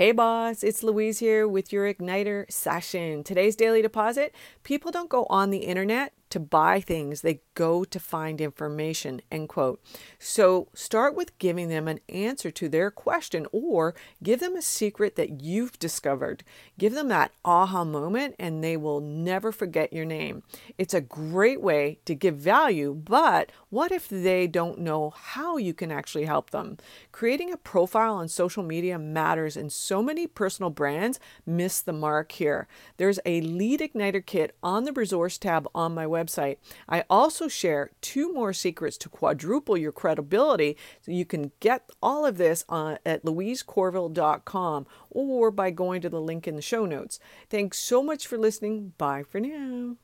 Hey boss, it's Louise here with your Igniter session. Today's daily deposit people don't go on the internet to buy things, they go to find information, end quote. So start with giving them an answer to their question or give them a secret that you've discovered. Give them that aha moment and they will never forget your name. It's a great way to give value, but what if they don't know how you can actually help them? Creating a profile on social media matters, and so many personal brands miss the mark here. There's a lead igniter kit on the resource tab on my website. I also share two more secrets to quadruple your credibility. So you can get all of this on, at louisecorville.com or by going to the link in the show notes. Thanks so much for listening. Bye for now.